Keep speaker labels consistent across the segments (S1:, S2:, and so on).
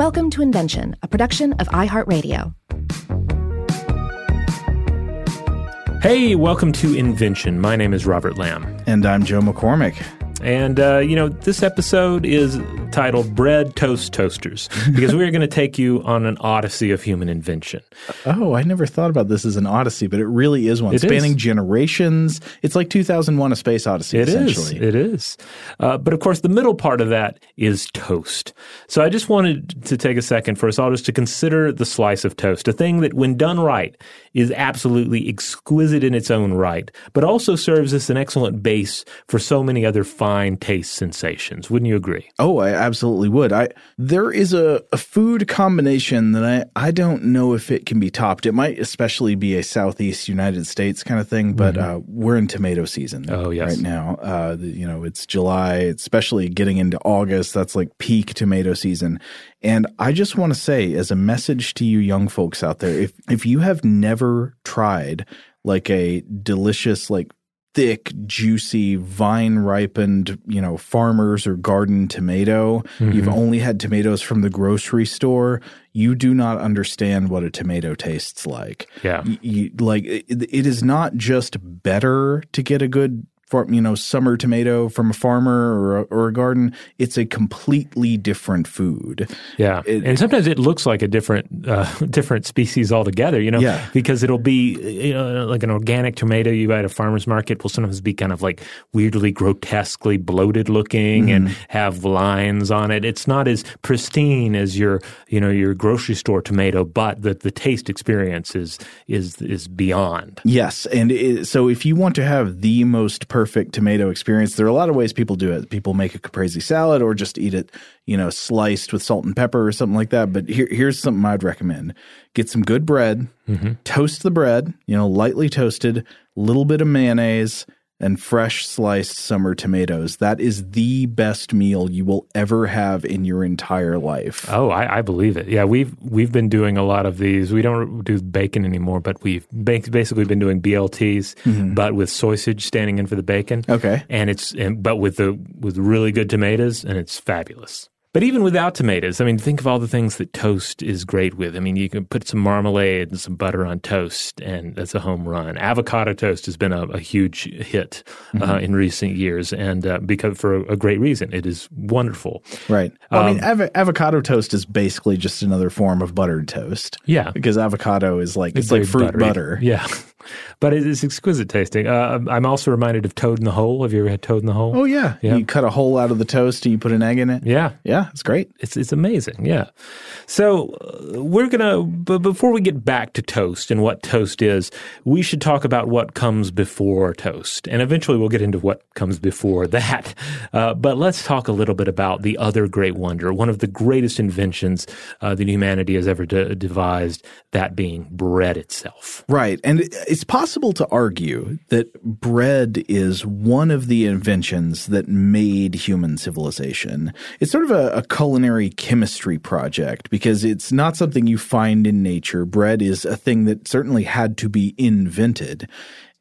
S1: Welcome to Invention, a production of iHeartRadio.
S2: Hey, welcome to Invention. My name is Robert Lamb.
S3: And I'm Joe McCormick.
S2: And, uh, you know, this episode is titled Bread Toast Toasters because we're going to take you on an odyssey of human invention.
S3: Oh, I never thought about this as an odyssey, but it really is one.
S2: It
S3: Spanning
S2: is.
S3: generations. It's like 2001 A Space Odyssey,
S2: It is.
S3: essentially.
S2: It is. Uh, but of course, the middle part of that is toast. So I just wanted to take a second for us all just to consider the slice of toast, a thing that, when done right, is absolutely exquisite in its own right, but also serves as an excellent base for so many other fine taste sensations. Wouldn't you agree?
S3: Oh, I absolutely would. I there is a, a food combination that I, I don't know if it can be topped. It might especially be a Southeast United States kind of thing, but uh, we're in tomato season
S2: Mm-hmm. Oh, yes.
S3: right now. Uh, you know, it's July, especially getting into August. That's like peak tomato season. And I just want to say, as a message to you young folks out there, if if you have never tried like a delicious like thick, juicy, vine ripened, you know, farmers or garden tomato. Mm-hmm. You've only had tomatoes from the grocery store. You do not understand what a tomato tastes like.
S2: Yeah.
S3: You, like it, it is not just better to get a good for you know summer tomato from a farmer or a, or a garden it's a completely different food
S2: Yeah,
S3: It-
S2: and sometimes it looks like a different uh, different species altogether. You know,
S3: Yeah.
S2: because it'll be you know like an organic tomato you buy at a farmer's market will sometimes be kind of like weirdly grotesquely bloated looking and have lines on it. It's not as pristine as your you know your grocery store tomato, but the the taste experience is is is beyond.
S3: Yes, and it, so if you want to have the most perfect tomato experience, there are a lot of ways people do it. People make a caprese salad or just eat it, you know, sliced with salt and pepper or something like that. But here, here's something I'd recommend: get some good bread, mm-hmm. toast the bread, you know, lightly toasted, little bit of mayonnaise. And fresh sliced summer tomatoes. That is the best meal you will ever have in your entire life.
S2: Oh, I, I believe it. Yeah, we've we've been doing a lot of these. We don't do bacon anymore, but we've basically been doing BLTs, mm-hmm. but with sausage standing in for the bacon.
S3: Okay.
S2: and it's and, but with the with really good tomatoes, and it's fabulous. But even without tomatoes, I mean, think of all the things that toast is great with. I mean, you can put some marmalade and some butter on toast, and that's a home run. Avocado toast has been a, a huge hit uh, in recent years, and uh, because for a, a great reason, it is wonderful.
S3: Right. Well, I
S2: Um,
S3: mean, avo- avocado toast is basically just another form of buttered toast.
S2: Yeah.
S3: Because avocado is like it's, like fruit
S2: buttery.
S3: butter.
S2: Yeah, but it is exquisite tasting. Uh, I'm also reminded of Toad in the Hole. Have you ever had Toad in the Hole?
S3: Oh yeah.
S2: Yeah.
S3: You cut a hole out of the toast and you put an egg in it.
S2: yeah.
S3: Yeah, it's great.
S2: It's it's amazing, yeah. So uh, we're gonna, but before we get back to toast and what toast is, we should talk about what comes before toast, and eventually we'll get into what comes before that. Uh, but let's talk a little bit about the other great wonder, one of the greatest inventions uh, that humanity has ever de- devised, that being bread itself.
S3: Right. And it's possible to argue that bread is one of the inventions that made human civilization. It's sort of a, a culinary chemistry project because it's not something you find in nature. Bread is a thing that certainly had to be invented.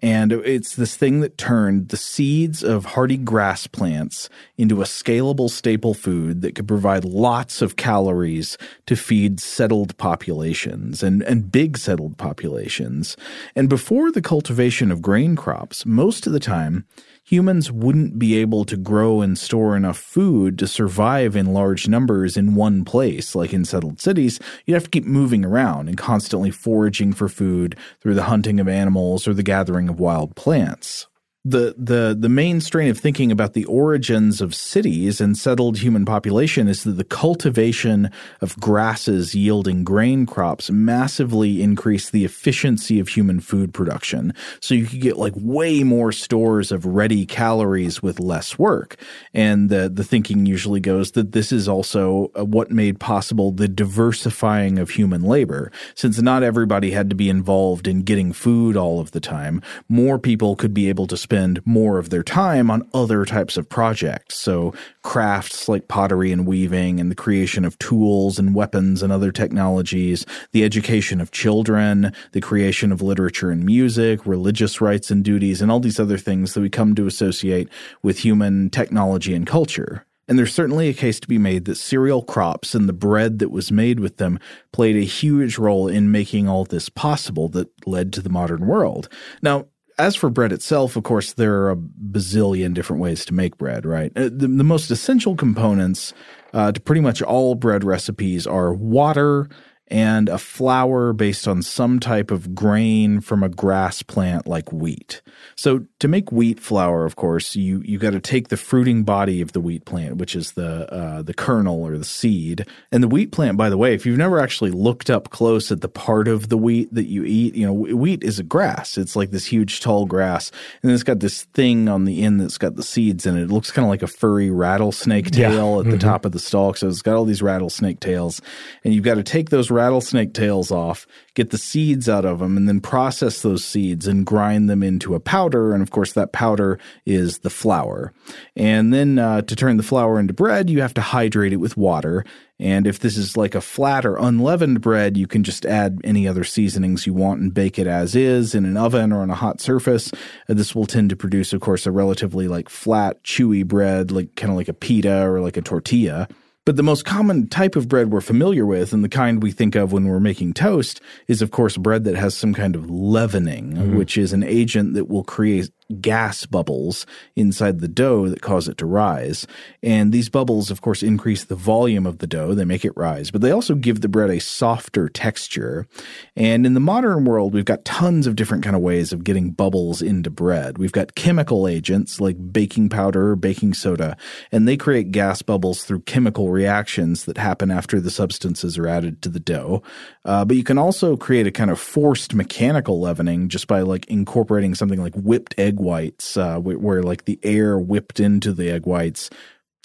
S3: And it's this thing that turned the seeds of hardy grass plants into a scalable staple food that could provide lots of calories to feed settled populations and, and big settled populations. And before the cultivation of grain crops, most of the time, humans wouldn't be able to grow and store enough food to survive in large numbers in one place, like in settled cities. You'd have to keep moving around and constantly foraging for food through the hunting of animals or the gathering of wild plants. The, the the main strain of thinking about the origins of cities and settled human population is that the cultivation of grasses yielding grain crops massively increased the efficiency of human food production. So you could get like way more stores of ready calories with less work. And the the thinking usually goes that this is also uh, what made possible the diversifying of human labor. Since not everybody had to be involved in getting food all of the time, more people could be able to spend more of their time on other types of projects. So crafts like pottery and weaving and the creation of tools and weapons and other technologies, the education of children, the creation of literature and music, religious rites and duties, and all these other things that we come to associate with human technology and culture. And there's certainly a case to be made that cereal crops and the bread that was made with them played a huge role in making all this possible that led to the modern world. Now, as for bread itself, of course, there are a bazillion different ways to make bread, right? Uh, the, the most essential components uh, to pretty much all bread recipes are water and a flour based on some type of grain from a grass plant like wheat. So to make wheat flour, of course, you you got to take the fruiting body of the wheat plant, which is the uh, the kernel or the seed. And the wheat plant, by the way, if you've never actually looked up close at the part of the wheat that you eat, you know, wheat is a grass. It's like this huge tall grass, and it's got this thing on the end that's got the seeds in it. It looks kind of like a furry rattlesnake tail yeah. at the mm-hmm. top of the stalk. So it's got all these rattlesnake tails, and you've got to take those rattlesnake tails off, get the seeds out of them, and then process those seeds and grind them into a powder. And of course, that powder is the flour. And then uh, to turn the flour into bread, you have to hydrate it with water. And if this is like a flat or unleavened bread, you can just add any other seasonings you want and bake it as is in an oven or on a hot surface. And this will tend to produce, of course, a relatively like flat, chewy bread, like kind of like a pita or like a tortilla. But the most common type of bread we're familiar with, and the kind we think of when we're making toast, is of course bread that has some kind of leavening, mm-hmm. which is an agent that will create gas bubbles inside the dough that cause it to rise. And these bubbles, of course, increase the volume of the dough. They make it rise, but they also give the bread a softer texture. And in the modern world, we've got tons of different kind of ways of getting bubbles into bread. We've got chemical agents like baking powder or baking soda, and they create gas bubbles through chemical reactions that happen after the substances are added to the dough. Uh, but you can also create a kind of forced mechanical leavening just by like incorporating something like whipped egg whites, uh, where, where like the air whipped into the egg whites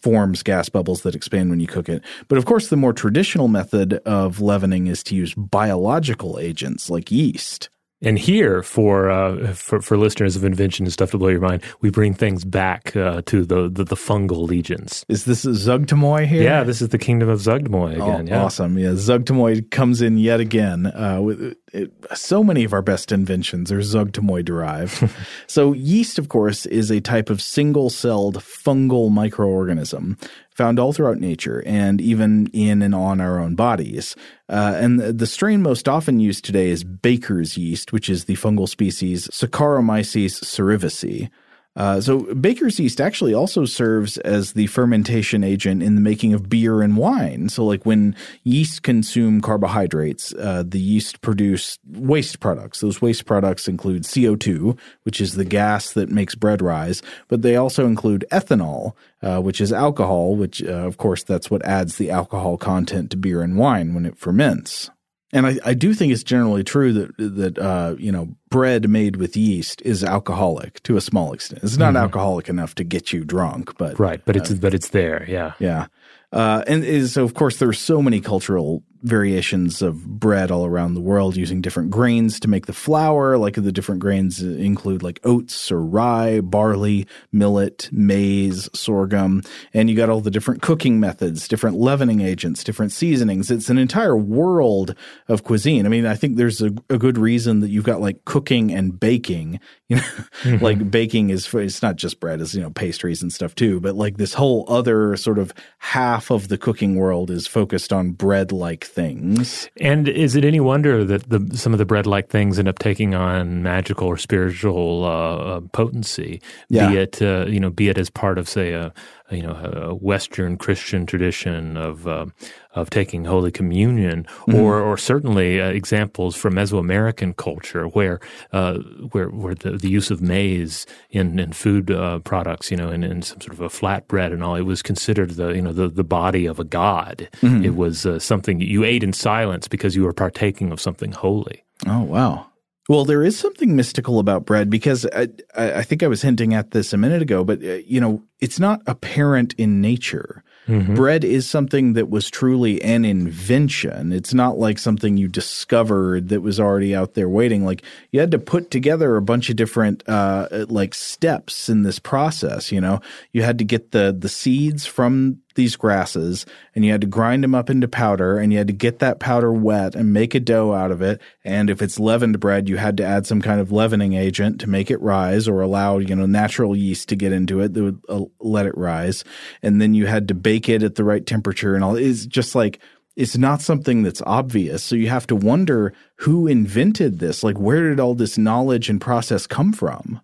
S3: forms gas bubbles that expand when you cook it. But of course, the more traditional method of leavening is to use biological agents like yeast.
S2: And here, for, uh, for for listeners of invention and stuff to blow your mind, we bring things back uh, to the, the, the fungal legions.
S3: Is this Zuggtmoy here?
S2: Yeah, this is the kingdom of Zuggtmoy again.
S3: Oh,
S2: yeah.
S3: Awesome. Yeah, Zuggtmoy comes in yet again. Uh, with, it, so many of our best inventions are Zuggtmoy derived. so yeast, of course, is a type of single-celled fungal microorganism found all throughout nature and even in and on our own bodies. Uh, and the, the, strain most often used today is baker's yeast, which is the fungal species Saccharomyces cerevisiae. Uh, so baker's yeast actually also serves as the fermentation agent in the making of beer and wine. So like when yeast consume carbohydrates, uh, the yeast produce waste products. Those waste products include CO2, which is the gas that makes bread rise, but they also include ethanol, uh, which is alcohol, which uh, of course that's what adds the alcohol content to beer and wine when it ferments. And I, I do think it's generally true that that uh, you know bread made with yeast is alcoholic to a small extent. It's not mm-hmm. alcoholic enough to get you drunk, but
S2: right. But uh, it's but it's there. Yeah,
S3: yeah. Uh, and is, so of course there are so many cultural variations of bread all around the world using different grains to make the flour. Like the different grains include like oats or rye, barley, millet, maize, sorghum, and you got all the different cooking methods, different leavening agents, different seasonings. It's an entire world of cuisine. I mean, I think there's a, a good reason that you've got like cooking and baking. You know, mm-hmm. like baking is it's not just bread, it's you know pastries and stuff too, but like this whole other sort of half of the cooking world is focused on bread like things.
S2: And is it any wonder that the, some of the bread like things end up taking on magical or spiritual uh, uh, potency? Yeah. Be it uh, you know, be it as part of say a, you know a Western Christian tradition of uh, of taking Holy Communion, mm-hmm. or or certainly uh, examples from Mesoamerican culture where uh, where where the, the use of maize in in food uh, products, you know, in, in some sort of a flatbread and all, it was considered the you know the the body of a god. Mm-hmm. It was uh, something you ate in silence because you were partaking of something holy.
S3: Oh wow! Well, there is something mystical about bread because I, I, think I was hinting at this a minute ago, but uh, you know, it's not apparent in nature. Mm-hmm. Bread is something that was truly an invention. It's not like something you discovered that was already out there waiting. Like you had to put together a bunch of different uh, like steps in this process. You know, you had to get the the seeds from these grasses and you had to grind them up into powder and you had to get that powder wet and make a dough out of it. And if it's leavened bread, you had to add some kind of leavening agent to make it rise or allow, you know, natural yeast to get into it that would uh, let it rise. And then you had to bake it at the right temperature and all. It's just like, it's not something that's obvious. So you have to wonder who invented this? Like, where did all this knowledge and process come from?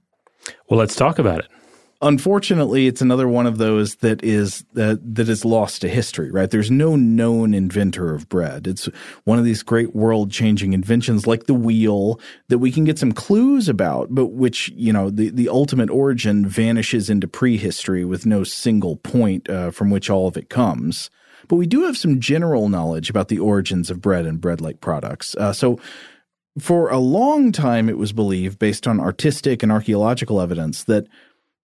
S2: Well, let's talk about it
S3: unfortunately, it's another one of those that is that that is lost to history. Right? There's no known inventor of bread. It's one of these great world-changing inventions, like the wheel, that we can get some clues about, but which you know the the ultimate origin vanishes into prehistory with no single point uh, from which all of it comes. But we do have some general knowledge about the origins of bread and bread-like products. Uh, so. For a long time, it was believed, based on artistic and archaeological evidence, that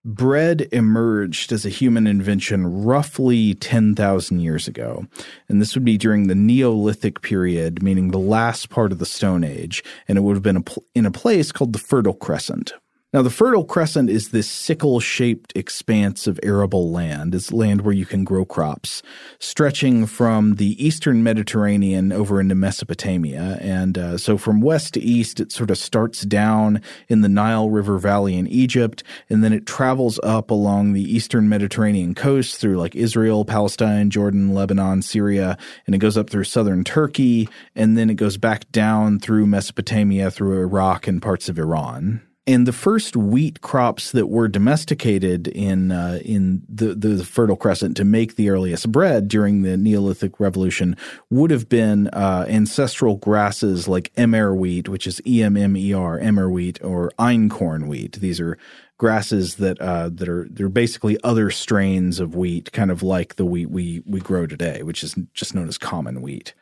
S3: bread emerged as a human invention roughly 10,000 years ago. And this would be during the Neolithic period, meaning the last part of the Stone Age. And it would have been in a place called the Fertile Crescent. Now, the Fertile Crescent is this sickle shaped expanse of arable land. It's land where you can grow crops, stretching from the eastern Mediterranean over into Mesopotamia. And uh, so from west to east, it sort of starts down in the Nile River Valley in Egypt, and then it travels up along the eastern Mediterranean coast through like Israel, Palestine, Jordan, Lebanon, Syria, and it goes up through southern Turkey, and then it goes back down through Mesopotamia, through Iraq, and parts of Iran. And the first wheat crops that were domesticated in uh, in the, the Fertile Crescent to make the earliest bread during the Neolithic Revolution would have been uh, ancestral grasses like emmer wheat, which is E M M E R, emmer wheat, or einkorn wheat. These are grasses that uh, that are they're basically other strains of wheat, kind of like the wheat we we grow today, which is just known as common wheat.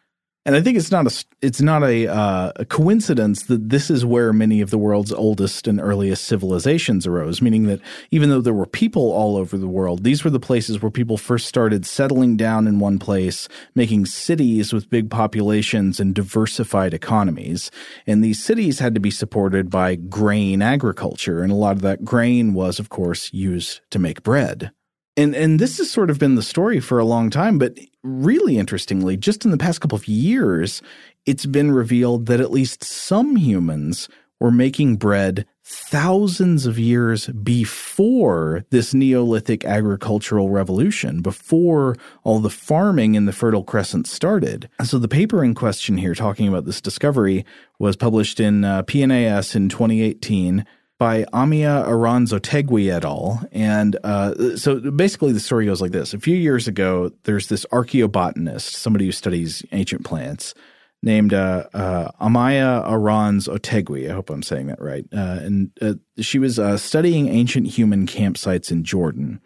S3: And I think it's not a it's not a, uh, a, coincidence that this is where many of the world's oldest and earliest civilizations arose. Meaning that even though there were people all over the world, these were the places where people first started settling down in one place, making cities with big populations and diversified economies. And these cities had to be supported by grain agriculture, and a lot of that grain was, of course, used to make bread. And and this has sort of been the story for a long time, but really interestingly, just in the past couple of years, it's been revealed that at least some humans were making bread thousands of years before this Neolithic agricultural revolution, before all the farming in the Fertile Crescent started. So the paper in question here talking about this discovery was published in uh, PNAS in 2018 by Amaia Arranz-Otaegui et al. And uh, so basically, the story goes like this: A few years ago, there's this archaeobotanist, somebody who studies ancient plants, named uh, uh, Amaia Arranz-Otaegui. I hope I'm saying that right. Uh, and uh, she was uh, studying ancient human campsites in Jordan.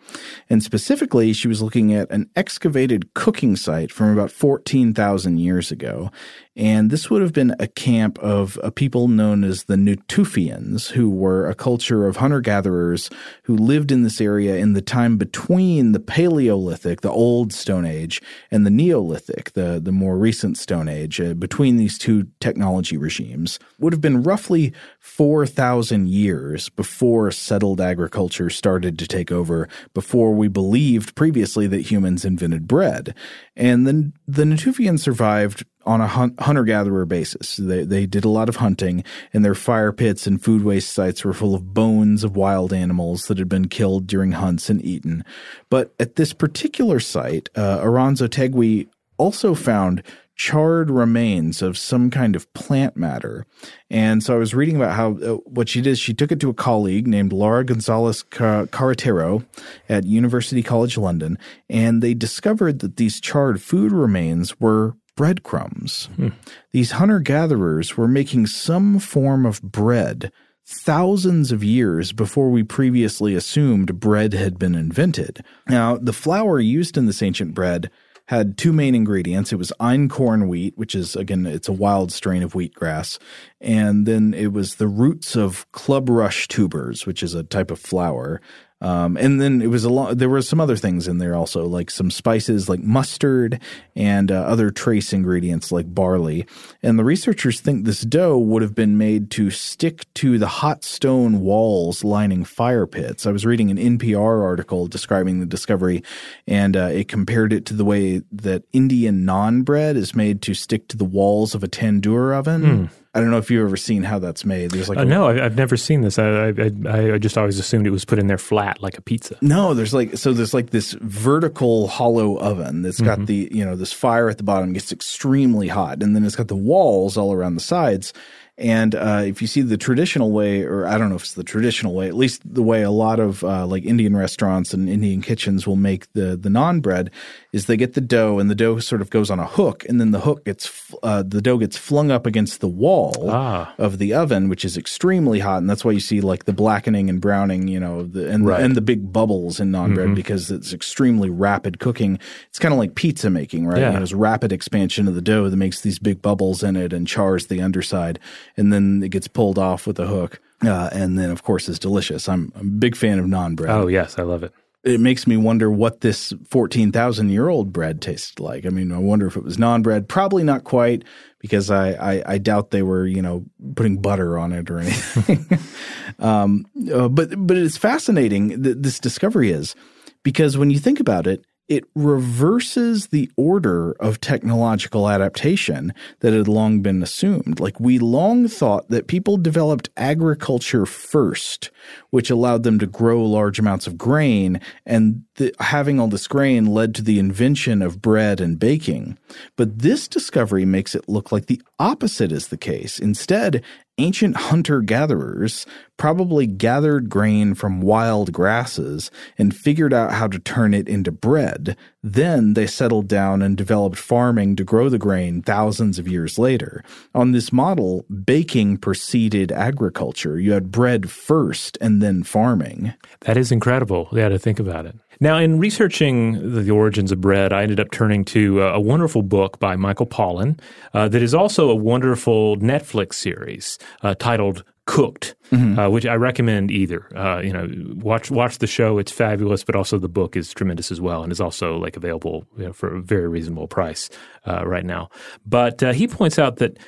S3: And specifically, she was looking at an excavated cooking site from about 14,000 years ago. And this would have been a camp of a people known as the Natufians, who were a culture of hunter gatherers who lived in this area in the time between the Paleolithic, the old Stone Age, and the Neolithic, the, the more recent Stone Age, uh, between these two technology regimes. Would have been roughly 4,000 years before settled agriculture started to take over, before we believed previously that humans invented bread. And then the Natufians survived on a hunter gatherer basis. They, they did a lot of hunting, and their fire pits and food waste sites were full of bones of wild animals that had been killed during hunts and eaten. But at this particular site, uh, Arranz-Otaegui also found charred remains of some kind of plant matter. And so I was reading about how uh, what she did, she took it to a colleague named Laura Gonzalez Carretero at University College London, and they discovered that these charred food remains were breadcrumbs. Hmm. These hunter gatherers were making some form of bread thousands of years before we previously assumed bread had been invented. Now, the flour used in this ancient bread had two main ingredients. It was einkorn wheat, which is again it's a wild strain of wheatgrass, and then it was the roots of club rush tubers, which is a type of flour. Um, and then it was a lot, there were some other things in there also, like some spices like mustard and uh, other trace ingredients like barley. And the researchers think this dough would have been made to stick to the hot stone walls lining fire pits. I was reading an NPR article describing the discovery, and uh, it compared it to the way that Indian naan bread is made to stick to the walls of a tandoor oven. Mm. I don't know if you've ever seen how that's made.
S2: There's like uh, a, no, I've never seen this. I, I, I just always assumed it was put in there flat like a pizza.
S3: No, there's like so there's like this vertical hollow oven that's got mm-hmm. the you know this fire at the bottom gets extremely hot, and then it's got the walls all around the sides, and uh, if you see the traditional way, or I don't know if it's the traditional way, at least the way a lot of uh, like Indian restaurants and Indian kitchens will make the the naan bread, is they get the dough and the dough sort of goes on a hook, and then the hook gets uh, the dough gets flung up against the wall ah. of the oven, which is extremely hot, and that's why you see like the blackening and browning, you know, the, and right. and the big bubbles in naan mm-hmm. bread because it's extremely rapid cooking. It's kind of like pizza making, right? Yeah. There's rapid expansion of the dough that makes these big bubbles in it and chars the underside and then it gets pulled off with a hook. Uh, and then, of course, is delicious. I'm, I'm, a big fan of naan bread.
S2: Oh, yes, I love it.
S3: It makes me wonder what this 14,000 year old bread tasted like. I mean, I wonder if it was naan bread. Probably not quite, because I, I, I doubt they were, you know, putting butter on it or anything. um, uh, but, but it's fascinating that this discovery is because when you think about it, it reverses the order of technological adaptation that had long been assumed. Like we long thought that people developed agriculture first, which allowed them to grow large amounts of grain, and the, having all this grain led to the invention of bread and baking. But this discovery makes it look like the opposite is the case. Instead, ancient hunter gatherers probably gathered grain from wild grasses and figured out how to turn it into bread. Then they settled down and developed farming to grow the grain thousands of years later. On this model, baking preceded agriculture. You had bread first and then farming.
S2: That is incredible. Yeah, to think about it. Now, in researching the origins of bread, I ended up turning to a wonderful book by Michael Pollan uh, that is also a wonderful Netflix series uh, titled Cooked, mm-hmm. uh, which I recommend either. Uh, you know, watch watch the show; it's fabulous, but also the book is tremendous as well, and is also like available you know, for a very reasonable price uh, right now. But uh, he points out that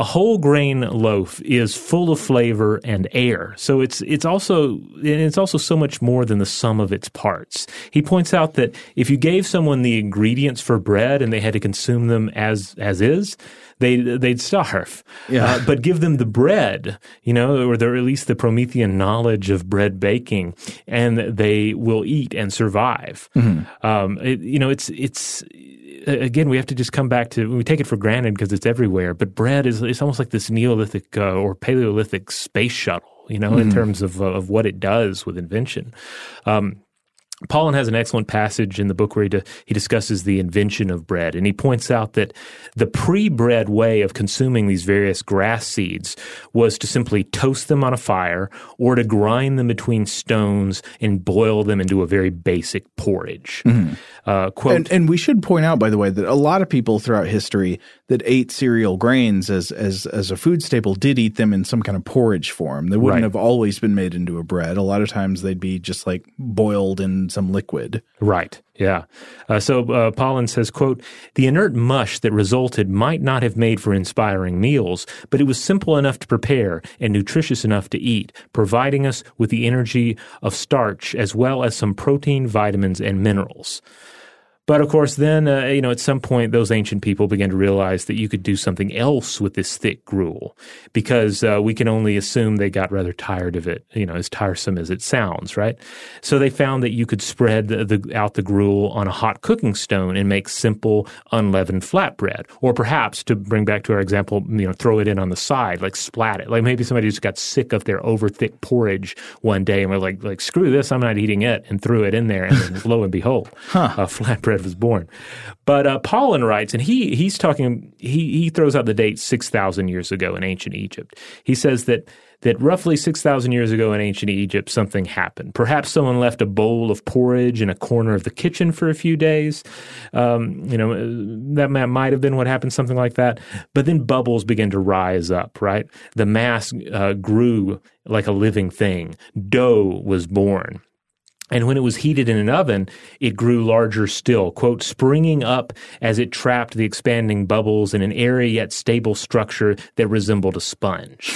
S2: a whole grain loaf is full of flavor and air. So it's it's also it's also so much more than the sum of its parts. He points out that if you gave someone the ingredients for bread and they had to consume them as as is, they they'd starve. Yeah. Uh, but give them the bread, you know, or at least the Promethean knowledge of bread baking, and they will eat and survive. Mm-hmm. Um, it, you know, it's it's again, we have to just come back to we take it for granted because it's everywhere. But bread is it's almost like this Neolithic uh, or Paleolithic space shuttle, you know, mm-hmm. in terms of of what it does with invention. Um, Pollan has an excellent passage in the book where he, de- he discusses the invention of bread, and he points out that the pre-bread way of consuming these various grass seeds was to simply toast them on a fire or to grind them between stones and boil them into a very basic porridge. Mm-hmm.
S3: Uh, quote, and, and, we should point out, by the way, that a lot of people throughout history that ate cereal grains as as as a food staple did eat them in some kind of porridge form. They wouldn't right. have always been made into a bread. A lot of times they'd be just like boiled in some liquid.
S2: Right. Yeah. Uh, so uh, Pollan says, quote, the inert mush that resulted might not have made for inspiring meals, but it was simple enough to prepare and nutritious enough to eat, providing us with the energy of starch as well as some protein, vitamins, and minerals. But of course, then, uh, you know, at some point, those ancient people began to realize that you could do something else with this thick gruel because uh, we can only assume they got rather tired of it, you know, as tiresome as it sounds, right? So they found that you could spread the, the, out the gruel on a hot cooking stone and make simple, unleavened flatbread. Or perhaps, to bring back to our example, you know, throw it in on the side, like splat it. Like maybe somebody just got sick of their over thick porridge one day and were like, like, screw this, I'm not eating it, and threw it in there. And then lo and behold, huh. uh, flatbread was born. But uh, Pollan writes, and he he's talking. He he throws out the date six thousand years ago in ancient Egypt. He says that that roughly 6,000 years ago in ancient Egypt, something happened. Perhaps someone left a bowl of porridge in a corner of the kitchen for a few days. Um, you know, that might have been what happened, something like that. But then bubbles began to rise up, right? The mass uh, grew like a living thing. Dough was born. And when it was heated in an oven, it grew larger still, quote, springing up as it trapped the expanding bubbles in an airy yet stable structure that resembled a sponge.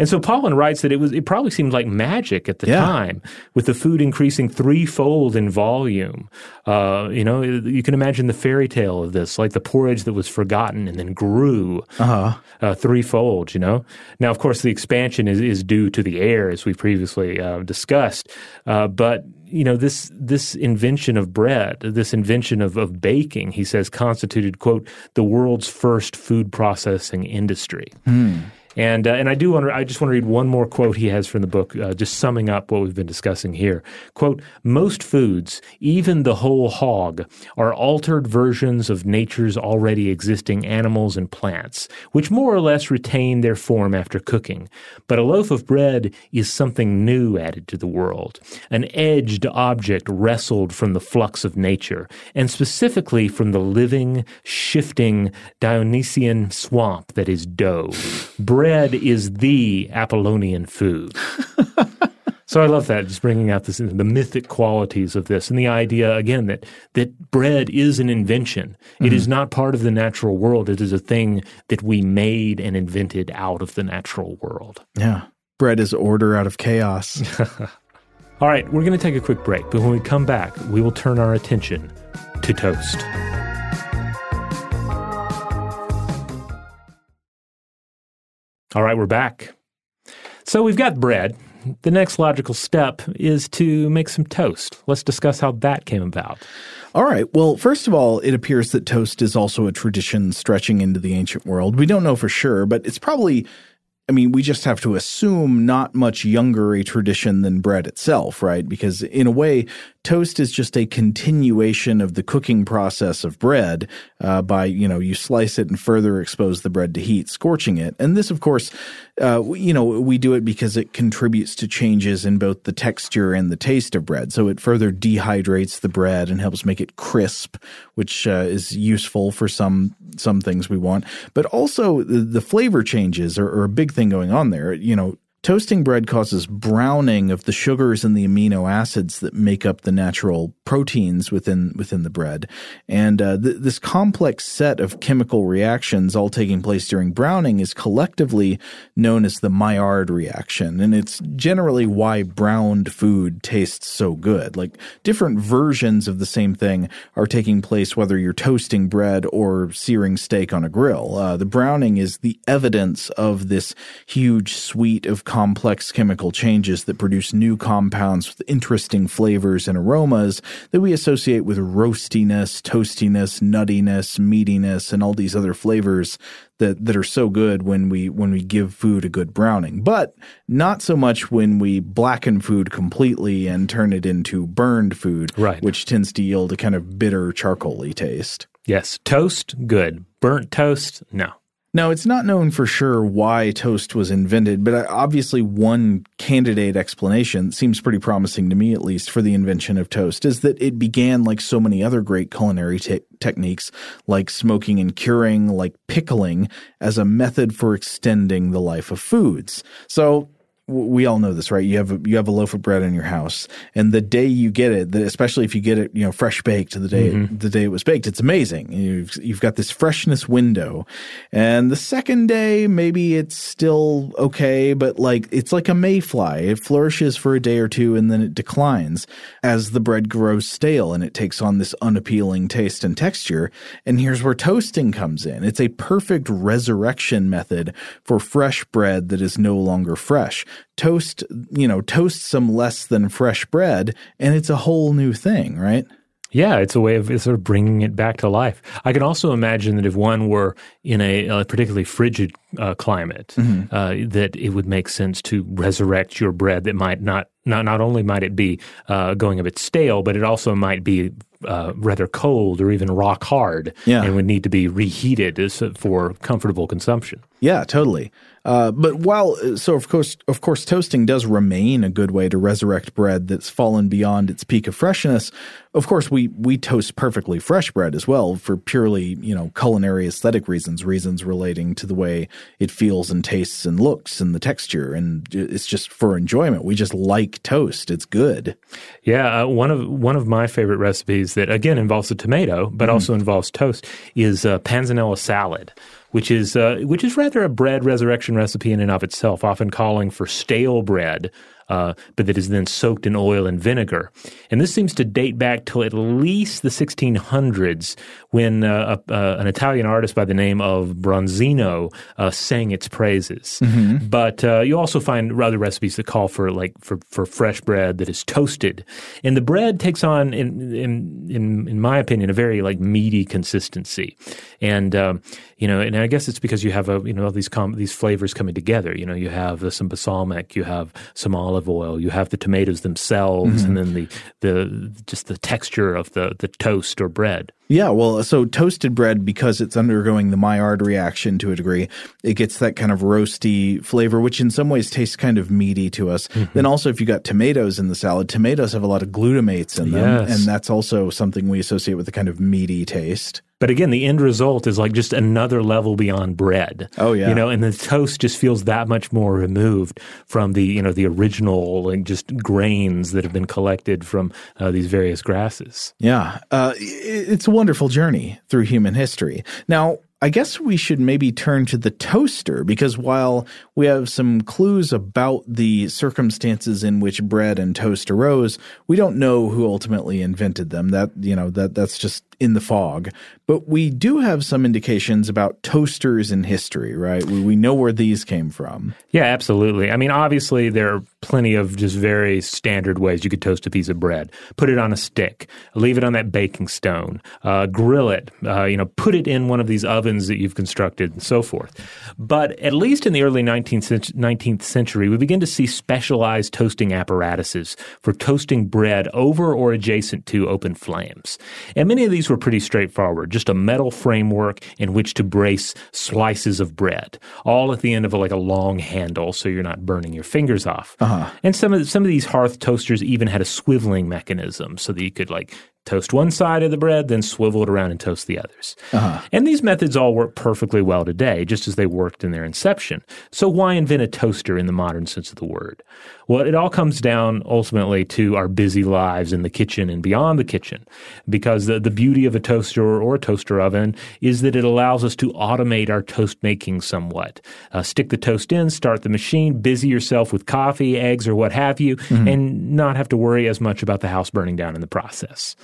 S2: And so Pollan writes that it was it probably seemed like magic at the
S3: Yeah.
S2: time, with the food increasing threefold in volume. Uh, you know, you can imagine the fairy tale of this, like the porridge that was forgotten and then grew
S3: Uh-huh.
S2: uh, threefold. You know, now of course the expansion is is due to the air, as we previously uh, discussed, uh, but. You know this this invention of bread, this invention of, of baking, he says, constituted quote the world's first food processing industry. And uh, and I do want to I just want to read one more quote he has from the book, uh, just summing up what we've been discussing here. Quote: Most foods, even the whole hog, are altered versions of nature's already existing animals and plants, which more or less retain their form after cooking. But a loaf of bread is something new added to the world, an edged object wrestled from the flux of nature, and specifically from the living, shifting Dionysian swamp that is dough. Bread is the Apollonian food. so I love that, just bringing out this, the mythic qualities of this, and the idea again that that bread is an invention. It is mm-hmm. not part of the natural world. It is a thing that we made and invented out of the natural world.
S3: Yeah. Bread is order out of chaos.
S2: All right, we're going to take a quick break, but when we come back, we will turn our attention to toast. All right, we're back. So we've got bread. The next logical step is to make some toast. Let's discuss how that came about.
S3: All right. Well, first of all, it appears that toast is also a tradition stretching into the ancient world. We don't know for sure, but it's probably, I mean, we just have to assume not much younger a tradition than bread itself, right? Because in a way, toast is just a continuation of the cooking process of bread uh, by, you know, you slice it and further expose the bread to heat, scorching it. And this, of course, uh, you know, we do it because it contributes to changes in both the texture and the taste of bread. So it further dehydrates the bread and helps make it crisp, which uh, is useful for some some things we want. But also the, the flavor changes are, are a big thing going on there. You know, Toasting bread causes browning of the sugars and the amino acids that make up the natural proteins within within the bread, and uh, th- this complex set of chemical reactions, all taking place during browning, is collectively known as the Maillard reaction, and it's generally why browned food tastes so good. Like different versions of the same thing are taking place whether you're toasting bread or searing steak on a grill. Uh, the browning is the evidence of this huge suite of complex chemical changes that produce new compounds with interesting flavors and aromas that we associate with roastiness, toastiness, nuttiness, meatiness, and all these other flavors that, that are so good when we when we give food a good browning. But not so much when we blacken food completely and turn it into burned food,
S2: Right.
S3: which tends to yield a kind of bitter charcoaly taste.
S2: Yes, toast, good. Burnt toast, no.
S3: Now, it's not known for sure why toast was invented, but obviously, one candidate explanation seems pretty promising to me, at least, for the invention of toast is that it began like so many other great culinary te- techniques, like smoking and curing, like pickling, as a method for extending the life of foods. So, we all know this, right? You have a, you have a loaf of bread in your house, and the day you get it, the, especially if you get it, you know, fresh baked the day mm-hmm. the day it was baked, it's amazing. You've you've got this freshness window, and the second day maybe it's still okay, but like it's like a mayfly. It flourishes for a day or two, and then it declines as the bread grows stale and it takes on this unappealing taste and texture. And here's where toasting comes in. It's a perfect resurrection method for fresh bread that is no longer fresh toast, you know, toast some less than fresh bread, and it's a whole new thing, right?
S2: Yeah, it's a way of sort of bringing it back to life. I can also imagine that if one were in a, uh particularly frigid uh, climate, uh, that it would make sense to resurrect your bread. That might not not not only might it be uh, going a bit stale, but it also might be uh, rather cold or even rock hard,
S3: Yeah.
S2: and would need to be reheated for comfortable consumption.
S3: Yeah, totally. Uh, but while so of course of course toasting does remain a good way to resurrect bread that's fallen beyond its peak of freshness. Of course, we we toast perfectly fresh bread as well for purely you know culinary aesthetic reasons, reasons relating to the way it feels and tastes and looks and the texture, and it's just for enjoyment. We just like toast. It's good.
S2: Yeah, uh, one of one of my favorite recipes that again involves a tomato, but mm. also involves toast, is uh, panzanella salad which is uh, which is rather a bread resurrection recipe in and of itself, often calling for stale bread uh, but that is then soaked in oil and vinegar. And this seems to date back till at least the 1600s when uh, uh, an Italian artist by the name of Bronzino uh, sang its praises. Mm-hmm. But uh, you also find other recipes that call for like for, for fresh bread that is toasted, and the bread takes on, in in in, in my opinion, a very like meaty consistency. And um, you know, and I guess it's because you have a you know all these com- these flavors coming together. You know, you have some balsamic, you have some olive oil, you have the tomatoes themselves, mm-hmm. and then the the just the texture of the the toast or bread.
S3: Yeah, well, so toasted bread because it's undergoing the Maillard reaction to a degree, it gets that kind of roasty flavor, which in some ways tastes kind of meaty to us. Mm-hmm. Then also, if you got tomatoes in the salad, tomatoes have a lot of glutamates in them, yes. and that's also something we associate with a kind of meaty taste.
S2: But again, the end result is like just another level beyond bread.
S3: Oh yeah,
S2: you know, and the toast just feels that much more removed from the you know the original like just grains that have been collected from uh, these various grasses.
S3: Yeah, uh, it's a wonderful journey through human history. Now, I guess we should maybe turn to the toaster because while we have some clues about the circumstances in which bread and toast arose, we don't know who ultimately invented them. That, you know, that that's just in the fog. But we do have some indications about toasters in history, right? We, we know where these came from.
S2: Yeah, absolutely. I mean, obviously there are plenty of just very standard ways you could toast a piece of bread. Put it on a stick, leave it on that baking stone, uh, grill it, uh, you know, put it in one of these ovens that you've constructed and so forth. But at least in the early 19th, 19th century, we begin to see specialized toasting apparatuses for toasting bread over or adjacent to open flames. And many of these were pretty straightforward, just a metal framework in which to brace slices of bread, all at the end of a, like a long handle so you're not burning your fingers off. Uh-huh. And some of some of these hearth toasters even had a swiveling mechanism so that you could like toast one side of the bread, then swivel it around and toast the others. Uh-huh. And these methods all work perfectly well today, just as they worked in their inception. So why invent a toaster in the modern sense of the word? Well, it all comes down ultimately to our busy lives in the kitchen and beyond the kitchen, because the, the beauty of a toaster or a toaster oven is that it allows us to automate our toast making somewhat. Uh, stick the toast in, start the machine, busy yourself with coffee, eggs, or what have you, mm-hmm. and not have to worry as much about the house burning down in the process.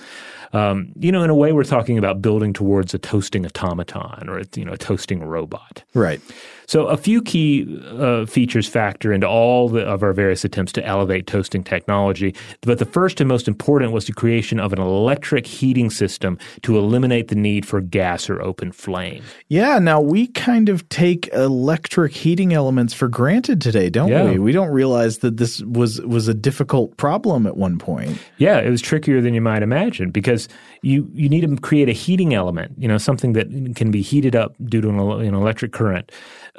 S2: Um, you know, in a way, we're talking about building towards a toasting automaton or you know a toasting robot.
S3: Right.
S2: So, a few key uh, features factor into all the, of our various attempts to elevate toasting technology. But the first and most important was the creation of an electric heating system to eliminate the need for gas or open flame.
S3: Yeah, now we kind of take electric heating elements for granted today, don't yeah. we? We don't realize that this was was a difficult problem at one point.
S2: Yeah, it was trickier than you might imagine because you you need to create a heating element, you know, something that can be heated up due to an, an electric current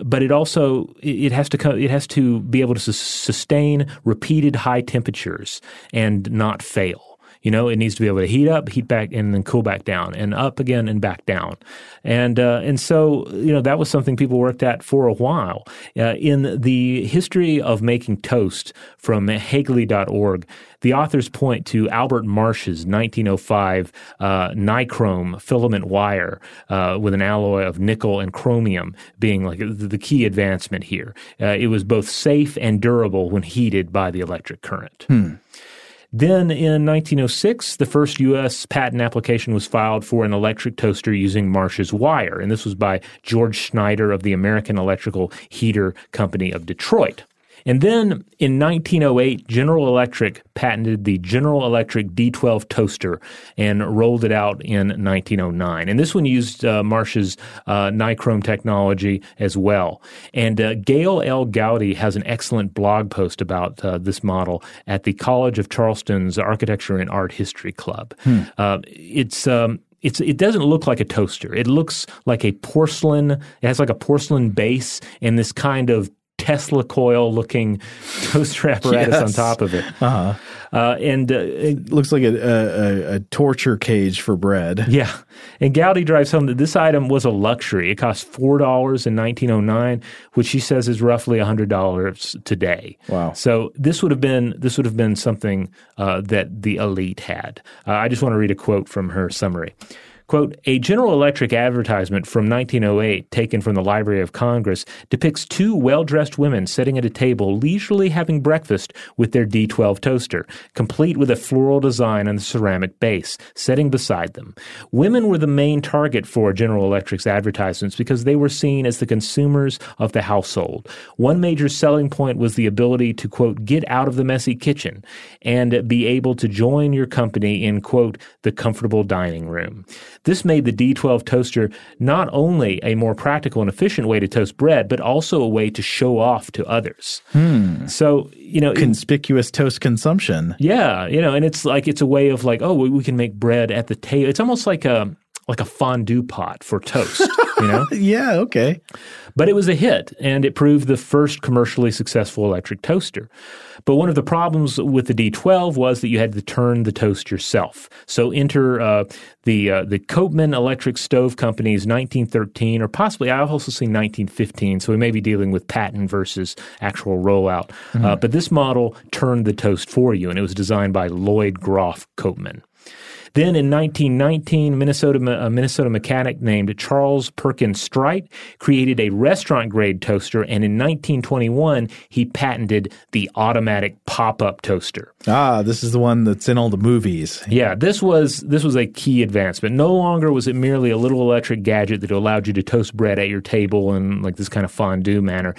S2: but it also it has to it has to be able to sustain repeated high temperatures and not fail. You know, it needs to be able to heat up, heat back, and then cool back down, and up again and back down. And uh, and so you know that was something people worked at for a while. Uh, in the history of making toast from Haegeli.org, the authors point to Albert Marsh's 1905 uh, nichrome filament wire uh, with an alloy of nickel and chromium being like the key advancement here. Uh, it was both safe and durable when heated by the electric current. Hmm. Then in 1906, the first U.S. patent application was filed for an electric toaster using Marsh's wire, and this was by George Schneider of the American Electrical Heater Company of Detroit. And then in 1908, General Electric patented the General Electric D12 toaster and rolled it out in 1909. And this one used uh, Marsh's uh, nichrome technology as well. And uh, Gail L. Gowdy has an excellent blog post about uh, this model at the College of Charleston's Architecture and Art History Club. Hmm. Uh, it's um, it's it doesn't look like a toaster. It looks like a porcelain. It has like a porcelain base and this kind of Tesla coil looking toaster apparatus yes. on top of it. Uh-huh. Uh, and uh,
S3: it looks like a, a, a, torture cage for bread.
S2: Yeah. And Gowdy drives home that this item was a luxury. It cost $4 in 1909, which she says is roughly $100 today.
S3: Wow.
S2: So this would have been this would have been something uh, that the elite had. Uh, I just want to read a quote from her summary. Quote, a General Electric advertisement from 1908, taken from the Library of Congress, depicts two well dressed women sitting at a table leisurely having breakfast with their D12 toaster, complete with a floral design on the ceramic base, sitting beside them. Women were the main target for General Electric's advertisements because they were seen as the consumers of the household. One major selling point was the ability to, quote, get out of the messy kitchen and be able to join your company in, quote, the comfortable dining room. This made the D12 toaster not only a more practical and efficient way to toast bread, but also a way to show off to others.
S3: Hmm.
S2: So, you know,
S3: conspicuous it, toast consumption.
S2: Yeah, you know, and it's like it's a way of like, oh, we can make bread at the table. It's almost like a like a fondue pot for toast, you know?
S3: yeah, okay.
S2: But it was a hit and it proved the first commercially successful electric toaster. But one of the problems with the D12 was that you had to turn the toast yourself. So enter uh, the uh, the Copeman Electric Stove Company's 1913, or possibly I've also seen 1915. So we may be dealing with patent versus actual rollout. Mm-hmm. Uh, but this model turned the toast for you, and it was designed by Lloyd Groff Copeman. Then in 1919, Minnesota, a Minnesota mechanic named Charles Perkins Strite created a restaurant grade toaster, and in 1921, he patented the automatic pop up toaster.
S3: Ah, this is the one that's in all the movies.
S2: Yeah, this was this was a key advancement. No longer was it merely a little electric gadget that allowed you to toast bread at your table in like this kind of fondue manner.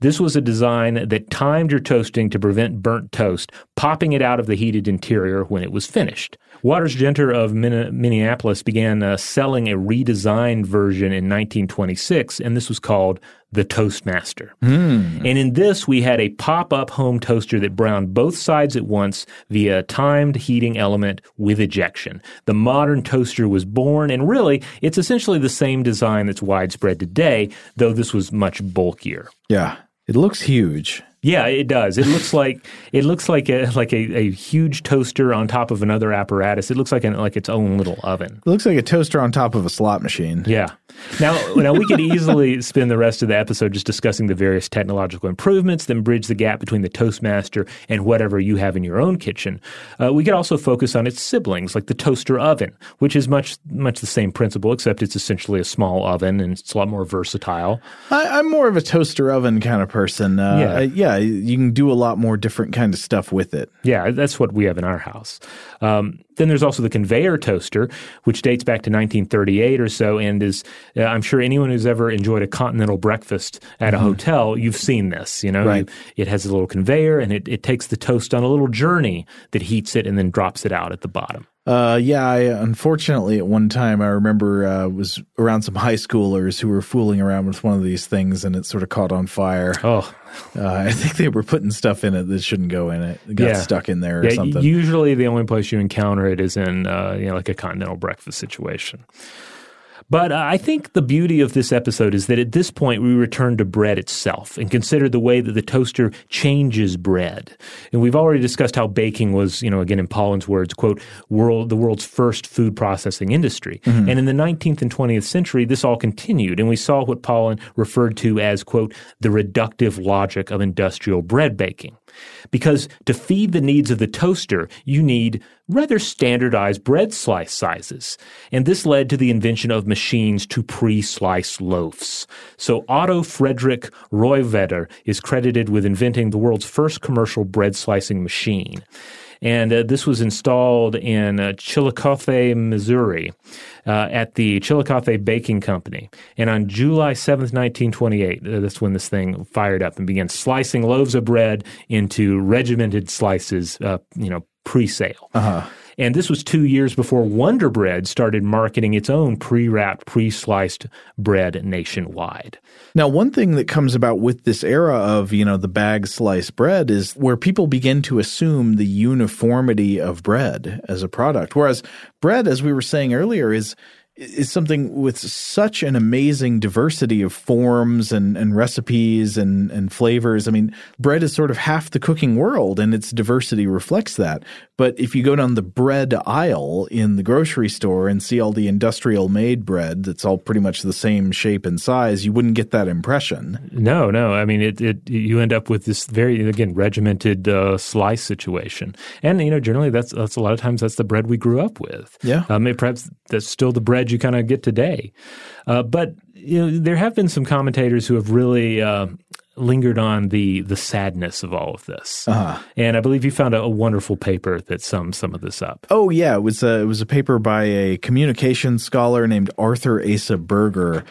S2: This was a design that timed your toasting to prevent burnt toast, popping it out of the heated interior when it was finished. Waters Genter of Minneapolis began uh, selling a redesigned version in 1926, and this was called the Toastmaster.
S3: Mm.
S2: And in this, we had a pop up home toaster that browned both sides at once via a timed heating element with ejection. The modern toaster was born, and really, it's essentially the same design that's widespread today, though this was much bulkier.
S3: Yeah, it looks huge.
S2: Yeah, it does. It looks like it looks like a like a, a huge toaster on top of another apparatus. It looks like an, like its own little oven.
S3: It looks like a toaster on top of a slot machine.
S2: Yeah. Now, now we could easily spend the rest of the episode just discussing the various technological improvements, then bridge the gap between the Toastmaster and whatever you have in your own kitchen. Uh, we could also focus on its siblings, like the toaster oven, which is much much the same principle, except it's essentially a small oven and it's a lot more versatile.
S3: I, am more of a toaster oven kind of person. Uh, yeah, I, yeah you can do a lot more different kind of stuff with it.
S2: Yeah, that's what we have in our house. Um, then there's also the conveyor toaster, which dates back to 1938 or so, and is uh, I'm sure anyone who's ever enjoyed a continental breakfast at mm-hmm. a hotel, you've seen this. You know,
S3: right.
S2: you, it has a little conveyor, and it, it takes the toast on a little journey that heats it and then drops it out at the bottom.
S3: Uh, yeah, I unfortunately at one time I remember uh, was around some high schoolers who were fooling around with one of these things and it sort of caught on fire.
S2: Oh,
S3: uh, I think they were putting stuff in it that shouldn't go in it. It got yeah. stuck in there or yeah, something.
S2: Usually, the only place you encounter it is in uh, you know like a continental breakfast situation. But uh, I think the beauty of this episode is that at this point we return to bread itself and consider the way that the toaster changes bread. And we've already discussed how baking was, you know, again in Pollan's words, quote, world the world's first food processing industry. Mm-hmm. And in the 19th and 20th century, this all continued, and we saw what Paulin referred to as, quote, the reductive logic of industrial bread baking. Because to feed the needs of the toaster, you need rather standardized bread slice sizes. And this led to the invention of machines to pre-slice loaves. So Otto Friedrich Rohwedder is credited with inventing the world's first commercial bread slicing machine. And uh, this was installed in uh, Chillicothe, Missouri, uh, at the Chillicothe Baking Company. And on July 7th, 1928, uh, that's when this thing fired up and began slicing loaves of bread into regimented slices, uh, you know, pre-sale.
S3: Uh-huh.
S2: And this was two years before Wonder Bread started marketing its own pre wrapped, pre sliced bread nationwide.
S3: Now, one thing that comes about with this era of, you know, the bag sliced bread is where people begin to assume the uniformity of bread as a product. Whereas bread, as we were saying earlier, is is something with such an amazing diversity of forms and, and recipes and, and flavors. I mean, bread is sort of half the cooking world and its diversity reflects that. But if you go down the bread aisle in the grocery store and see all the industrial made bread that's all pretty much the same shape and size, you wouldn't get that impression.
S2: No, no. I mean, it, it you end up with this very, again, regimented uh, slice situation. And, you know, generally that's, that's a lot of times that's the bread we grew up with.
S3: Yeah.
S2: Um, perhaps that's still the bread you kind of get today. Uh, but you know, there have been some commentators who have really uh, lingered on the the sadness of all of this.
S3: Uh-huh.
S2: And I believe you found a, a, wonderful paper that sums some of this up.
S3: Oh yeah, it was a, it was a paper by a communication scholar named Arthur Asa Berger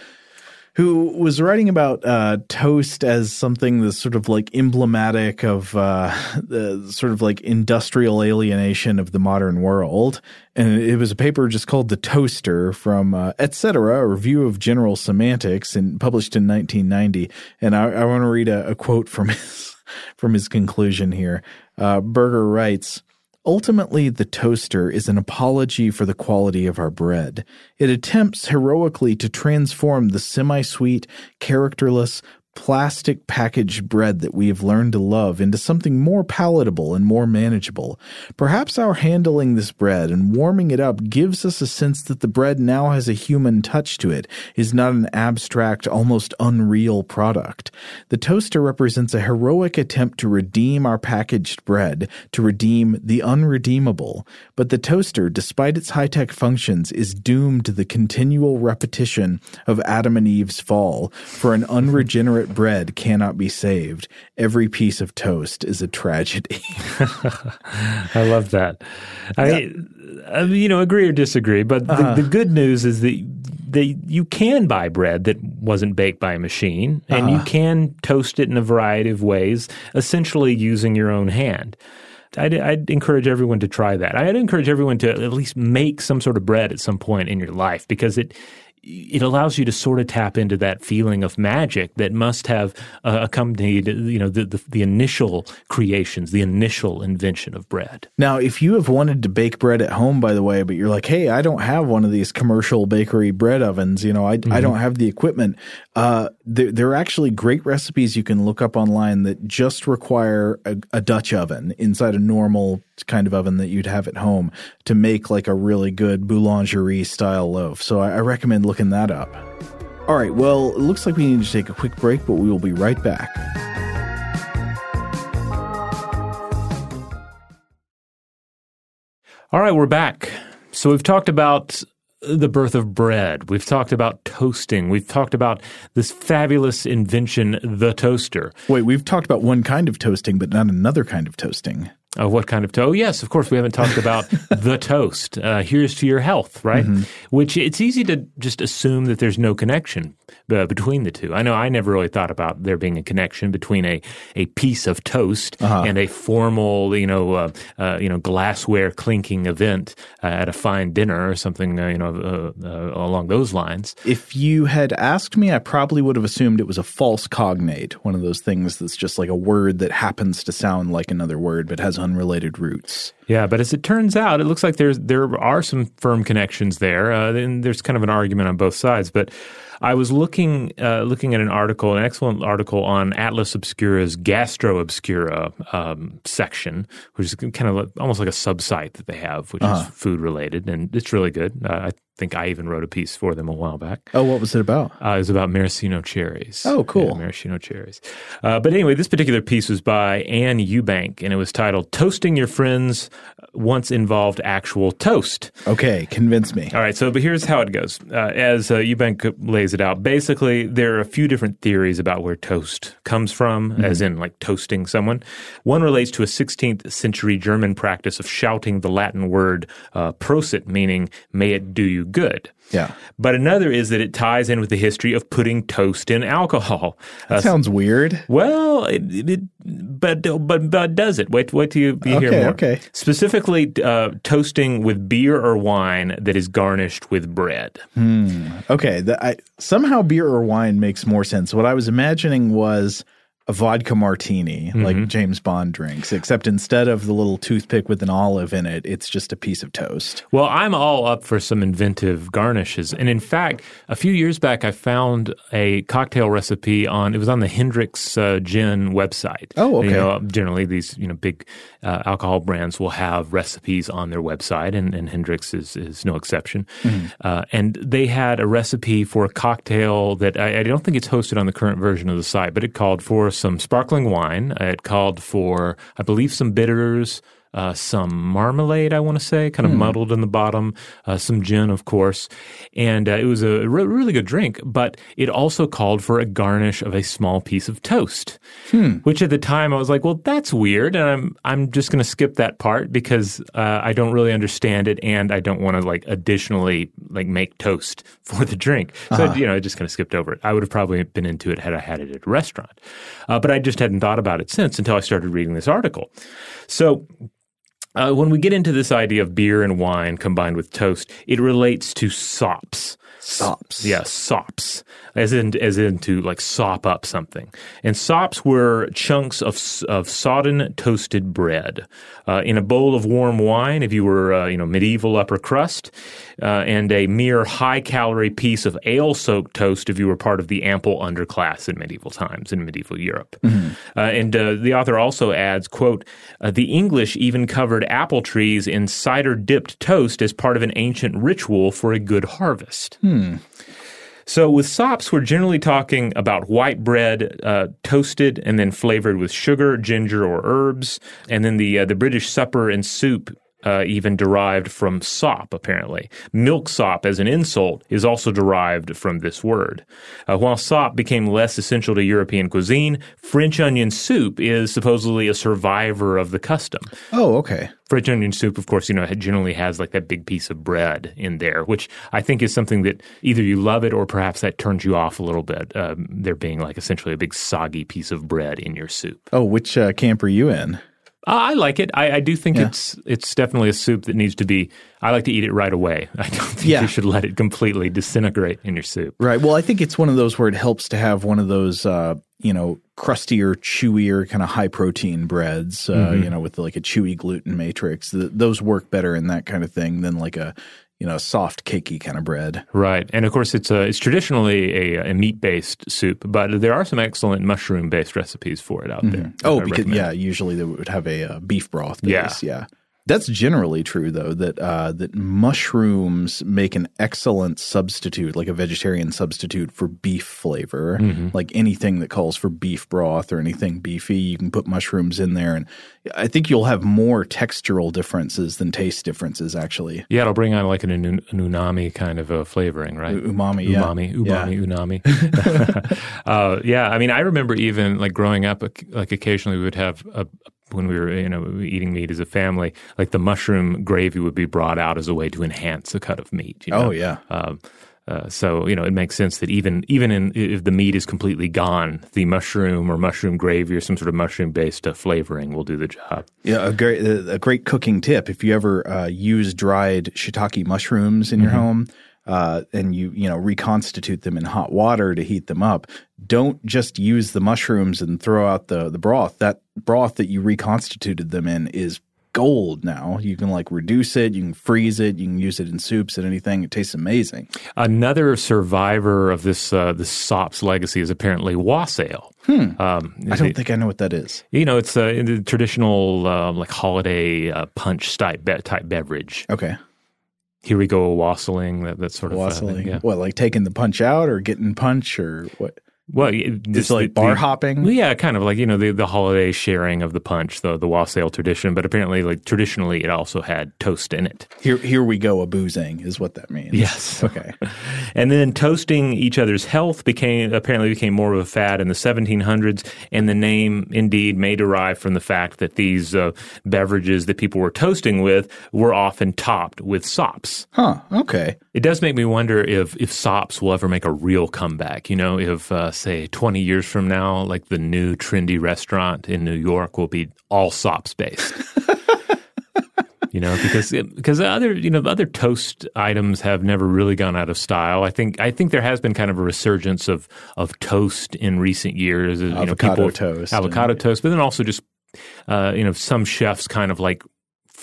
S3: who was writing about uh, toast as something that's sort of like emblematic of uh, the sort of like industrial alienation of the modern world. And it was a paper just called The Toaster from uh, Etc., a review of general semantics, and published in 1990. And I, I want to read a, a, quote from his from his conclusion here. Uh, Berger writes. Ultimately, the toaster is an apology for the quality of our bread. It attempts heroically to transform the semi sweet, characterless, plastic packaged bread that we have learned to love into something more palatable and more manageable. Perhaps our handling this bread and warming it up gives us a sense that the bread now has a human touch to it, is not an abstract, almost unreal product. The toaster represents a heroic attempt to redeem our packaged bread, to redeem the unredeemable. But the toaster, despite its high tech functions, is doomed to the continual repetition of Adam and Eve's fall, for an unregenerate bread cannot be saved. Every piece of toast is a tragedy.
S2: I love that. I, yeah. I, you know, agree or disagree, but the, uh, the good news is that they, you can buy bread that wasn't baked by a machine, and uh, you uh-huh. can toast it in a variety of ways, essentially using your own hand. I'd, I'd, encourage everyone to try that. I'd encourage everyone to at least make some sort of bread at some point in your life because it it allows you to sort of tap into that feeling of magic that must have uh, accompanied, you know, the, the, the initial creations, the initial invention of bread.
S3: Now, if you have wanted to bake bread at home, by the way, but you're like, hey, I don't have one of these commercial bakery bread ovens, you know, I, mm-hmm. I don't have the equipment. Uh, there, there, are actually great recipes you can look up online that just require a, a Dutch oven inside a normal kind of oven that you'd have at home to make like a really good boulangerie style loaf. So I, I recommend looking that up. All right, well, it looks like we need to take a quick break, but we will be right back.
S2: All right, we're back. So we've talked about the birth of bread. We've talked about toasting. We've talked about this fabulous invention, the toaster.
S3: Wait, we've talked about one kind of toasting, but not another kind of toasting.
S2: Oh, what kind of toast? Oh, yes, of course. We haven't talked about the toast. Uh, here's to your health, right? Mm-hmm. Which it's easy to just assume that there's no connection uh, between the two. I know I never really thought about there being a connection between a, a piece of toast uh-huh. and a formal, you know, uh, uh you know, glassware clinking event uh, at a fine dinner or something, uh, you know, along those lines.
S3: If you had asked me, I probably would have assumed it was a false cognate, one of those things that's just like a word that happens to sound like another word but has unrelated roots.
S2: Yeah, but as it turns out, it looks like there's there are some firm connections there, uh, and there's kind of an argument on both sides. But I was looking uh, looking at an article, an excellent article on Atlas Obscura's Gastro Obscura um, section, which is kind of like, almost like a subsite that they have, which uh-huh. is food related, and it's really good. Uh, I think I even wrote a piece for them a while back.
S3: Oh, what was it about?
S2: Uh, it was about maraschino cherries.
S3: Oh, cool.
S2: Yeah, maraschino cherries. Uh, but anyway, this particular piece was by Anne Ewbank, and it was titled "Toasting Your Friends Once Involved Actual Toast."
S3: Okay, convince me.
S2: All right, so but here's how it goes. Uh, as uh, Ewbank lays it out, basically there are a few different theories about where toast comes from, mm-hmm. as in like toasting someone. One relates to a 16th century German practice of shouting the Latin word uh, "prosit," meaning "May it do you." Good.
S3: Yeah.
S2: But another is that it ties in with the history of putting toast in alcohol.
S3: That uh, sounds weird.
S2: Well, it, it, but but but does it? Wait wait till you, you
S3: okay,
S2: hear more.
S3: Okay.
S2: Specifically, uh, toasting with beer or wine that is garnished with bread.
S3: Hmm. Okay. The, I, somehow beer or wine makes more sense. What I was imagining was a vodka martini like
S2: Mm-hmm.
S3: James Bond drinks, except instead of the little toothpick with an olive in it, it's just a piece of toast.
S2: Well, I'm all up for some inventive garnishes. And in fact, a few years back, I found a cocktail recipe on, it was on the Hendrick's uh, Gin website.
S3: Oh, okay.
S2: You know, generally these, you know, big uh, alcohol brands will have recipes on their website, and, and Hendrick's is, is no exception.
S3: Mm-hmm.
S2: Uh, and they had a recipe for a cocktail that I, I don't think it's hosted on the current version of the site, but it called for some sparkling wine. It called for, I believe, some bitters, uh, some marmalade, I want to say, kind of muddled in the bottom, uh, some gin, of course. And uh, it was a re- really good drink, but it also called for a garnish of a small piece of toast, which at the time I was like, well, that's weird. And I'm, I'm just going to skip that part because uh, I don't really understand it and I don't want to like additionally like make toast for the drink. So, you know, I just kind of skipped over it. I would have probably been into it had I had it at a restaurant. Uh, but I just hadn't thought about it since until I started reading this article. So, uh, when we get into this idea of beer and wine combined with toast, it relates to sops.
S3: Sops.
S2: Yeah, sops, as in as in to like sop up something. And sops were chunks of of sodden toasted bread uh, in a bowl of warm wine. If you were uh, you know medieval upper crust, uh, and a mere high calorie piece of ale soaked toast if you were part of the ample underclass in medieval times in medieval Europe. Uh, and uh, the author also adds, "quote uh, The English even covered apple trees in cider dipped toast as part of an ancient ritual for a good harvest." So with sops, we're generally talking about white bread uh, toasted and then flavored with sugar, ginger, or herbs, and then the uh, the British supper and soup. Uh, even derived from sop, apparently. Milk sop, as an insult, is also derived from this word. Uh, while sop became less essential to European cuisine, French onion soup is supposedly a survivor of the custom.
S3: Oh, okay.
S2: French onion soup, of course, you know, it generally has like that big piece of bread in there, which I think is something that either you love it or perhaps that turns you off a little bit. Um, there being like essentially a big soggy piece of bread in your soup.
S3: Oh, which uh, camp are you in?
S2: I like it. I, I do think
S3: Yeah.
S2: it's it's definitely a soup that needs to be. I like to eat it right away. I don't think
S3: Yeah.
S2: you should let it completely disintegrate in your soup.
S3: Right. Well, I think it's one of those where it helps to have one of those, uh, you know, crustier, chewier, kind of high protein breads, uh,
S2: Mm-hmm.
S3: you know, with like a chewy gluten matrix. Th- those work better in that kind of thing than like a, you know, soft, cakey kind of bread.
S2: Right, and of course it's a, it's traditionally a, a meat based soup, but there are some excellent mushroom based recipes for it out there.
S3: Oh, because yeah, usually they would have a uh, beef broth
S2: Yeah.
S3: base. Yeah. That's generally true, though. That uh, that mushrooms make an excellent substitute, like a vegetarian substitute for beef flavor.
S2: Mm-hmm.
S3: Like anything that calls for beef broth or anything beefy, you can put mushrooms in there, and I think you'll have more textural differences than taste differences. Actually,
S2: Yeah, it'll bring on like an, an umami kind of a flavoring, right?
S3: umami, yeah.
S2: umami,
S3: Yeah.
S2: umami, unami. uh, yeah, I mean, I remember even like growing up, like occasionally we would have a, when we were you know eating meat as a family, like the mushroom gravy would be brought out as a way to enhance a cut of meat. You know?
S3: Oh yeah.
S2: Um, uh, so you know, it makes sense that even even in, if the meat is completely gone, the mushroom or mushroom gravy or some sort of mushroom based uh, flavoring will do the job.
S3: Yeah, a great a great cooking tip. If you ever uh, use dried shiitake mushrooms in your home, uh, and you you know reconstitute them in hot water to heat them up, don't just use the mushrooms and throw out the the broth. That broth that you reconstituted them in is gold now. You can like reduce it, you can freeze it, you can use it in soups and anything. It tastes amazing.
S2: Another survivor of this uh, this SOP's legacy is apparently wassail. Um,
S3: I don't think I know what that is.
S2: you know it's a the traditional uh, like holiday uh, punch type be- type beverage.
S3: Okay.
S2: Here we go, wassailing that that sort of uh, thing, yeah.
S3: What, like taking the punch out or getting punch or what?
S2: Well, this-
S3: like
S2: the-
S3: bar
S2: the-
S3: hopping.
S2: Yeah, kind of like you know the the holiday sharing of the punch, the the wassail tradition. But apparently, like traditionally, it also had toast in it.
S3: Here, here we go. A boozing is what that means.
S2: Yes.
S3: Okay.
S2: And then toasting each other's health became apparently became more of a fad in the 1700s, and the name indeed may derive from the fact that these uh, beverages that people were toasting with were often topped with sops.
S3: Huh. Okay.
S2: It does make me wonder if if sops will ever make a real comeback. You know, if uh, say 20 years from now, like the new trendy restaurant in New York will be all sops based. you know, because because other you know other toast items have never really gone out of style. I think I think there has been kind of a resurgence of of toast in recent years. You
S3: avocado
S2: know, people,
S3: toast,
S2: avocado
S3: and,
S2: toast, but then also just uh, you know some chefs kind of like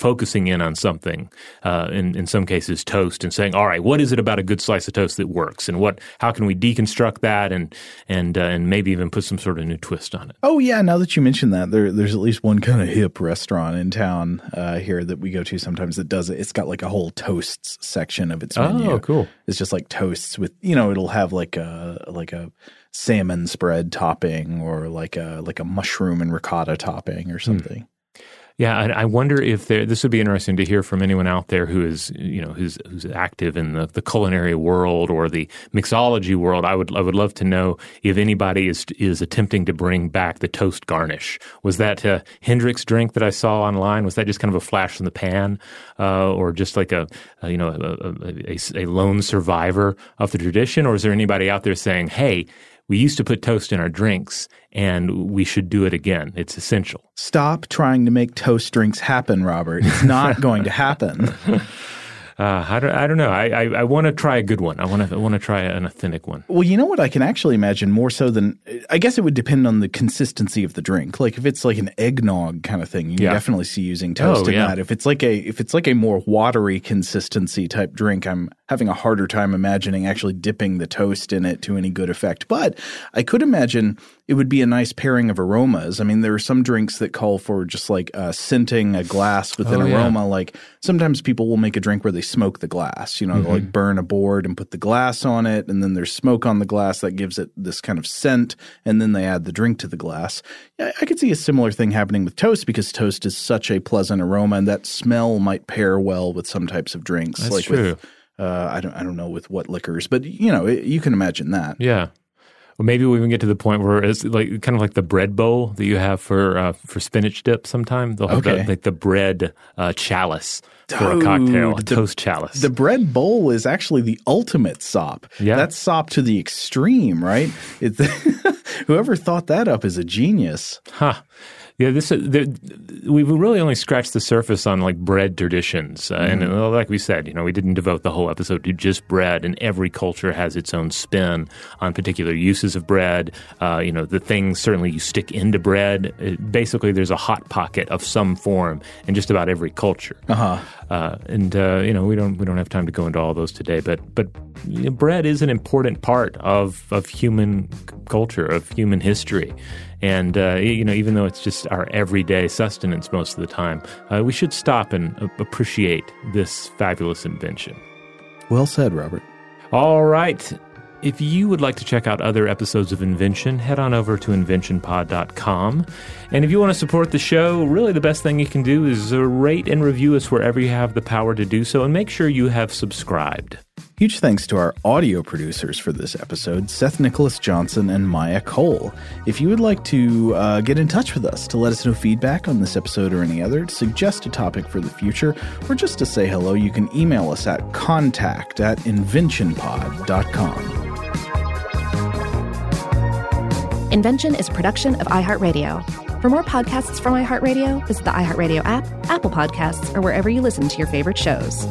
S2: focusing in on something, uh, in in some cases toast, and saying, "All right, what is it about a good slice of toast that works, and what how can we deconstruct that, and and uh, and maybe even put some sort of new twist on it."
S3: Oh yeah, now that you mention that, there there's at least one kind of hip restaurant in town uh, here that we go to sometimes that does it. It's got like a whole toasts section of its menu.
S2: Oh, cool!
S3: It's just like toasts with you know it'll have like a like a salmon spread topping or like a like a mushroom and ricotta topping or something.
S2: Yeah, and I wonder if there. This would be interesting to hear from anyone out there who is, you know, who's who's active in the, the culinary world or the mixology world. I would I would love to know if anybody is is attempting to bring back the toast garnish. Was that a Hendrick's drink that I saw online? Was that just kind of a flash in the pan, uh, or just like a, a you know a, a, a lone survivor of the tradition, or is there anybody out there saying, hey? We used to put toast in our drinks and we should do it again. It's essential.
S3: Stop trying to make toast drinks happen, Robert. It's not going to happen.
S2: Uh, I don't, I don't know. I, I, I want to try a good one. I want to want to try an authentic one.
S3: Well, you know what? I can actually imagine more so than I guess it would depend on the consistency of the drink. Like if it's like an eggnog kind of thing, you
S2: Yeah.
S3: definitely see using toast
S2: Oh,
S3: in
S2: yeah.
S3: that. If it's like a if it's like a more watery consistency type drink, I'm having a harder time imagining actually dipping the toast in it to any good effect. But I could imagine it would be a nice pairing of aromas. I mean, there are some drinks that call for just like uh, scenting a glass with an
S2: Oh, yeah.
S3: aroma. Like sometimes people will make a drink where they smoke the glass. You know,
S2: Mm-hmm.
S3: like burn a board and put the glass on it, and then there's smoke on the glass that gives it this kind of scent, and then they add the drink to the glass. Yeah, I could see a similar thing happening with toast because toast is such a pleasant aroma, and that smell might pair well with some types of drinks.
S2: That's
S3: like
S2: true.
S3: with uh, I don't I don't know with what liquors, but you know it, you can imagine that.
S2: Yeah. Or maybe we even get to the point where it's like kind of like the bread bowl that you have for uh, for spinach dip. Sometime they'll have
S3: Okay.
S2: the, like the bread uh, chalice for a cocktail, a
S3: the-
S2: toast chalice.
S3: The bread bowl is actually the ultimate sop.
S2: Yeah.
S3: That's sop to the extreme, right? It, whoever thought that up is a genius.
S2: Huh. Yeah, this uh, we've really only scratched the surface on like bread traditions, uh, and uh, like we said, you know, we didn't devote the whole episode to just bread, and every culture has its own spin on particular uses of bread. Uh, you know, the things certainly you stick into bread. It, basically, there's a hot pocket of some form in just about every culture.
S3: Uh-huh.
S2: Uh, and uh, you know, we don't we don't have time to go into all those today, but but you know, bread is an important part of of human c- culture, of human history, and uh, you know, even though it's just our everyday sustenance most of the time, uh, we should stop and appreciate this fabulous invention.
S3: Well said, Robert.
S2: All right. If you would like to check out other episodes of Invention, head on over to inventionpod.com. And if you want to support the show, really the best thing you can do is uh, rate and review us wherever you have the power to do so, and make sure you have subscribed.
S3: Huge thanks to our audio producers for this episode, Seth Nicholas Johnson and Maya Cole. If you would like to uh, get in touch with us to let us know feedback on this episode or any other, to suggest a topic for the future, or just to say hello, you can email us at contact at inventionpod.com.
S1: Invention is a production of iHeartRadio. For more podcasts from iHeartRadio, visit the iHeartRadio app, Apple Podcasts, or wherever you listen to your favorite shows.